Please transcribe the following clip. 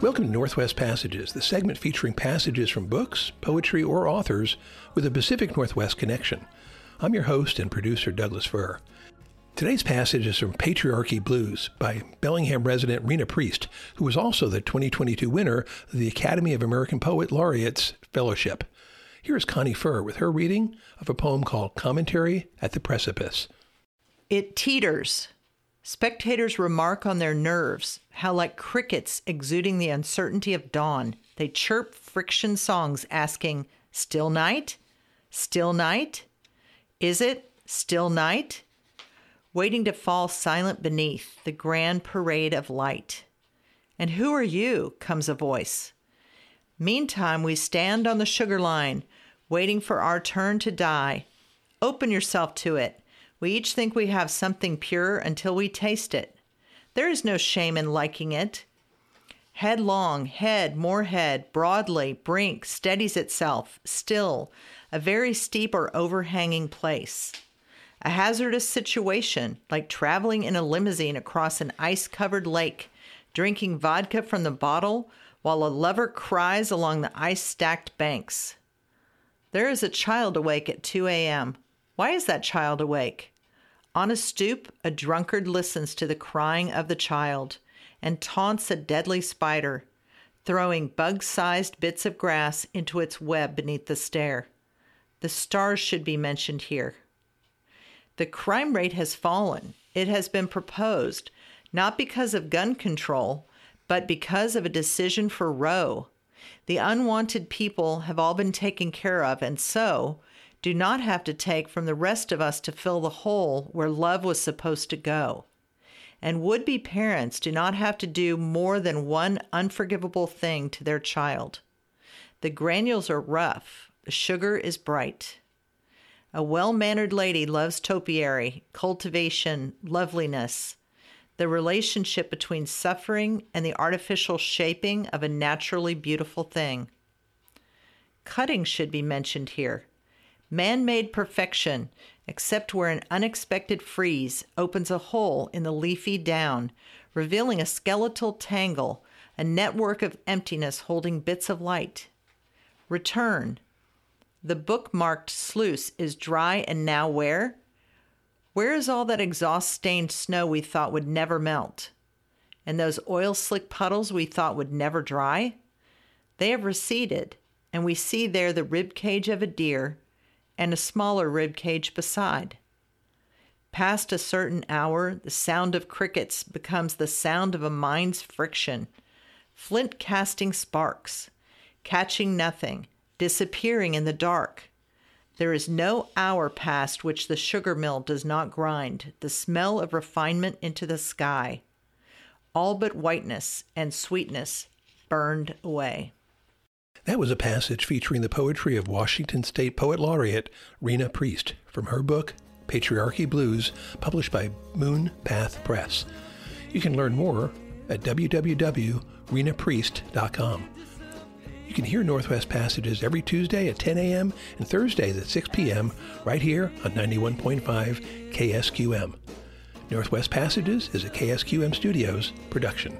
Welcome to Northwest Passages, the segment featuring passages from books, poetry, or authors with a Pacific Northwest connection. I'm your host and producer, Douglas Fir. Today's passage is from Patriarchy Blues by Bellingham resident Rena Priest, who was also the 2022 winner of the Academy of American Poet Laureates Fellowship. Here is Connie Fir with her reading of a poem called Commentary at the Precipice. It teeters. Spectators remark on their nerves, how like crickets exuding the uncertainty of dawn, they chirp friction songs asking, Still night? Still night? Is it still night? Waiting to fall silent beneath the grand parade of light. And who are you? comes a voice. Meantime, we stand on the sugar line, waiting for our turn to die. Open yourself to it. We each think we have something pure until we taste it. There is no shame in liking it. Headlong, head, more head, broadly, brink steadies itself, still, a very steep or overhanging place. A hazardous situation, like traveling in a limousine across an ice covered lake, drinking vodka from the bottle while a lover cries along the ice stacked banks. There is a child awake at 2 a.m. Why is that child awake? On a stoop, a drunkard listens to the crying of the child and taunts a deadly spider, throwing bug sized bits of grass into its web beneath the stair. The stars should be mentioned here. The crime rate has fallen. It has been proposed not because of gun control, but because of a decision for Roe. The unwanted people have all been taken care of, and so, do not have to take from the rest of us to fill the hole where love was supposed to go. And would be parents do not have to do more than one unforgivable thing to their child. The granules are rough, the sugar is bright. A well mannered lady loves topiary, cultivation, loveliness, the relationship between suffering and the artificial shaping of a naturally beautiful thing. Cutting should be mentioned here man made perfection, except where an unexpected freeze opens a hole in the leafy down, revealing a skeletal tangle, a network of emptiness holding bits of light. Return. The bookmarked sluice is dry and now where? Where is all that exhaust stained snow we thought would never melt? And those oil slick puddles we thought would never dry? They have receded, and we see there the rib cage of a deer and a smaller rib cage beside. Past a certain hour, the sound of crickets becomes the sound of a mind's friction, flint casting sparks, catching nothing, disappearing in the dark. There is no hour past which the sugar mill does not grind the smell of refinement into the sky. All but whiteness and sweetness burned away. That was a passage featuring the poetry of Washington State Poet Laureate Rena Priest from her book, Patriarchy Blues, published by Moon Path Press. You can learn more at www.renapriest.com. You can hear Northwest Passages every Tuesday at 10 a.m. and Thursdays at 6 p.m. right here on 91.5 KSQM. Northwest Passages is a KSQM Studios production.